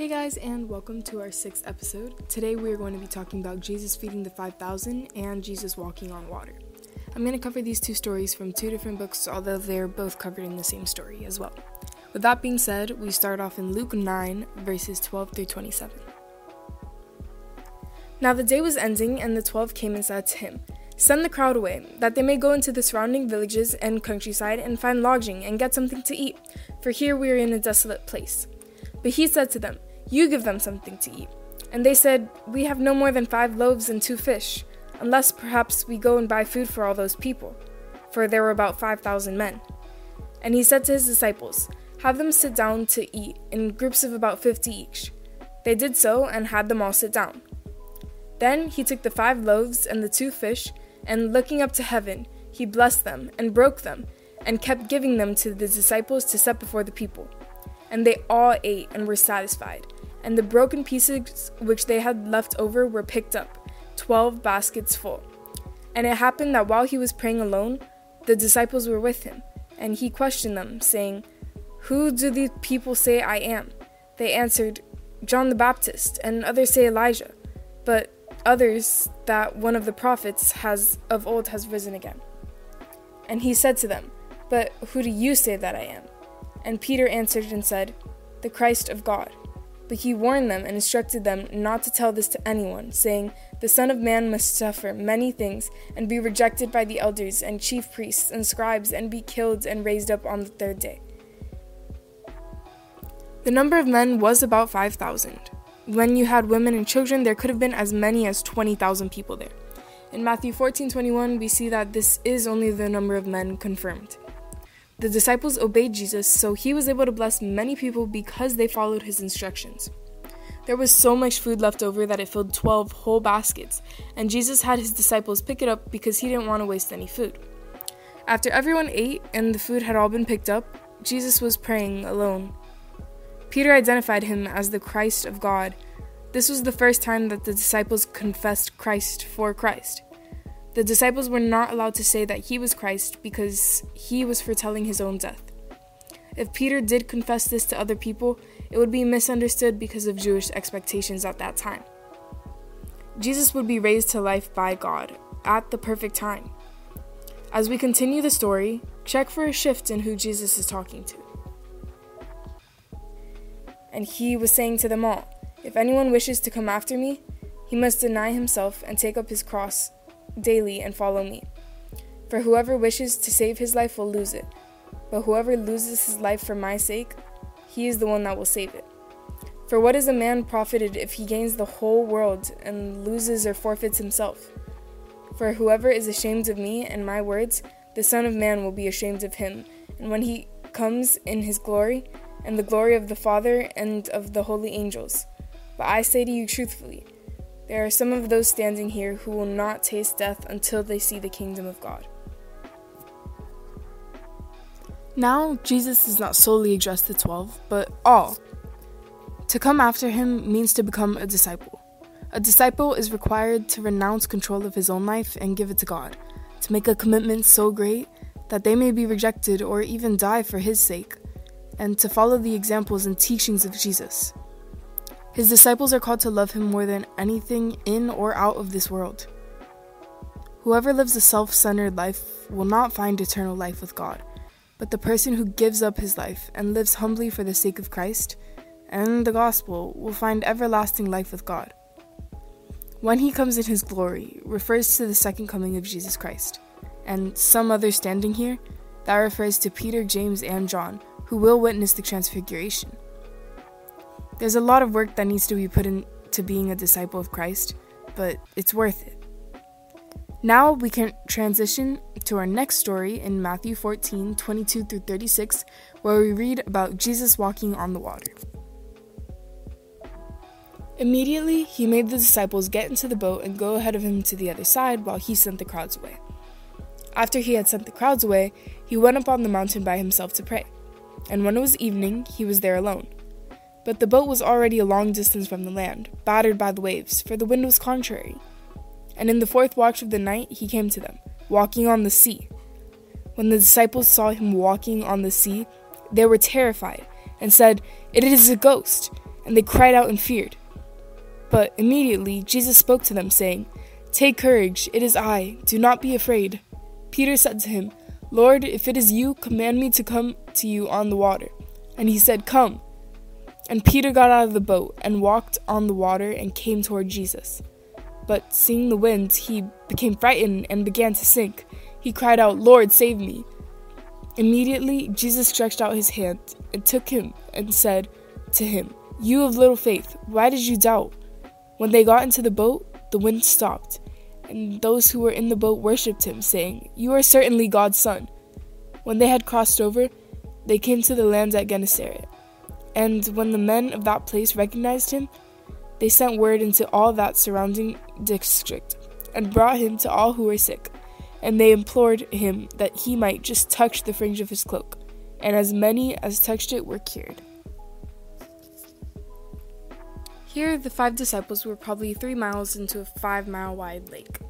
Hey guys, and welcome to our sixth episode. Today we are going to be talking about Jesus feeding the 5,000 and Jesus walking on water. I'm going to cover these two stories from two different books, although they're both covered in the same story as well. With that being said, we start off in Luke 9, verses 12 through 27. Now the day was ending, and the twelve came and said to him, Send the crowd away, that they may go into the surrounding villages and countryside and find lodging and get something to eat, for here we are in a desolate place. But he said to them, You give them something to eat. And they said, We have no more than five loaves and two fish, unless perhaps we go and buy food for all those people. For there were about five thousand men. And he said to his disciples, Have them sit down to eat, in groups of about fifty each. They did so, and had them all sit down. Then he took the five loaves and the two fish, and looking up to heaven, he blessed them, and broke them, and kept giving them to the disciples to set before the people. And they all ate and were satisfied. And the broken pieces which they had left over were picked up, twelve baskets full. And it happened that while he was praying alone, the disciples were with him, and he questioned them, saying, Who do the people say I am? They answered, John the Baptist, and others say Elijah, but others that one of the prophets has of old has risen again. And he said to them, But who do you say that I am? And Peter answered and said, The Christ of God. But he warned them and instructed them not to tell this to anyone, saying, The Son of Man must suffer many things, and be rejected by the elders and chief priests and scribes, and be killed and raised up on the third day. The number of men was about 5,000. When you had women and children, there could have been as many as 20,000 people there. In Matthew 14:21, we see that this is only the number of men confirmed. The disciples obeyed Jesus, so he was able to bless many people because they followed his instructions. There was so much food left over that it filled 12 whole baskets, and Jesus had his disciples pick it up because he didn't want to waste any food. After everyone ate and the food had all been picked up, Jesus was praying alone. Peter identified him as the Christ of God. This was the first time that the disciples confessed Christ for Christ. The disciples were not allowed to say that he was Christ because he was foretelling his own death. If Peter did confess this to other people, it would be misunderstood because of Jewish expectations at that time. Jesus would be raised to life by God at the perfect time. As we continue the story, check for a shift in who Jesus is talking to. And he was saying to them all, If anyone wishes to come after me, he must deny himself and take up his cross daily and follow me. For whoever wishes to save his life will lose it, but whoever loses his life for my sake, he is the one that will save it. For what is a man profited if he gains the whole world and loses or forfeits himself? For whoever is ashamed of me and my words, the Son of Man will be ashamed of him, and when he comes in his glory, and the glory of the Father and of the holy angels. But I say to you truthfully, there are some of those standing here who will not taste death until they see the kingdom of God. Now, Jesus does not solely address the twelve, but all. To come after him means to become a disciple. A disciple is required to renounce control of his own life and give it to God, to make a commitment so great that they may be rejected or even die for his sake, and to follow the examples and teachings of Jesus. His disciples are called to love him more than anything in or out of this world. Whoever lives a self centered life will not find eternal life with God, but the person who gives up his life and lives humbly for the sake of Christ and the gospel will find everlasting life with God. When he comes in his glory refers to the second coming of Jesus Christ, and some other standing here, that refers to Peter, James, and John, who will witness the transfiguration. There's a lot of work that needs to be put into being a disciple of Christ, but it's worth it. Now we can transition to our next story in Matthew 14 22 through 36, where we read about Jesus walking on the water. Immediately, he made the disciples get into the boat and go ahead of him to the other side while he sent the crowds away. After he had sent the crowds away, he went up on the mountain by himself to pray. And when it was evening, he was there alone. But the boat was already a long distance from the land, battered by the waves, for the wind was contrary. And in the fourth watch of the night he came to them, walking on the sea. When the disciples saw him walking on the sea, they were terrified, and said, It is a ghost! and they cried out and feared. But immediately Jesus spoke to them, saying, Take courage, it is I, do not be afraid. Peter said to him, Lord, if it is you, command me to come to you on the water. And he said, Come. And Peter got out of the boat and walked on the water and came toward Jesus. But seeing the wind, he became frightened and began to sink. He cried out, Lord, save me. Immediately, Jesus stretched out his hand and took him and said to him, You of little faith, why did you doubt? When they got into the boat, the wind stopped, and those who were in the boat worshipped him, saying, You are certainly God's Son. When they had crossed over, they came to the land at Gennesaret. And when the men of that place recognized him, they sent word into all that surrounding district, and brought him to all who were sick. And they implored him that he might just touch the fringe of his cloak. And as many as touched it were cured. Here, the five disciples were probably three miles into a five mile wide lake.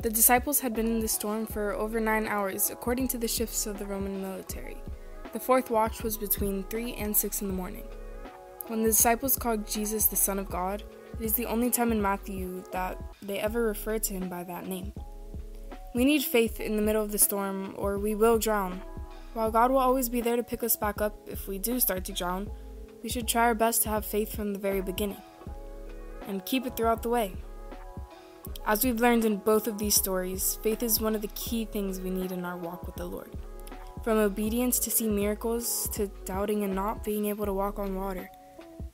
The disciples had been in the storm for over nine hours, according to the shifts of the Roman military. The fourth watch was between three and six in the morning. When the disciples called Jesus the Son of God, it is the only time in Matthew that they ever refer to him by that name. We need faith in the middle of the storm, or we will drown. While God will always be there to pick us back up if we do start to drown, we should try our best to have faith from the very beginning and keep it throughout the way. As we've learned in both of these stories, faith is one of the key things we need in our walk with the Lord. From obedience to see miracles to doubting and not being able to walk on water,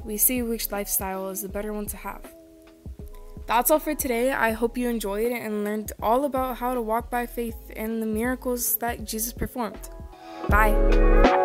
we see which lifestyle is the better one to have. That's all for today. I hope you enjoyed and learned all about how to walk by faith and the miracles that Jesus performed. Bye.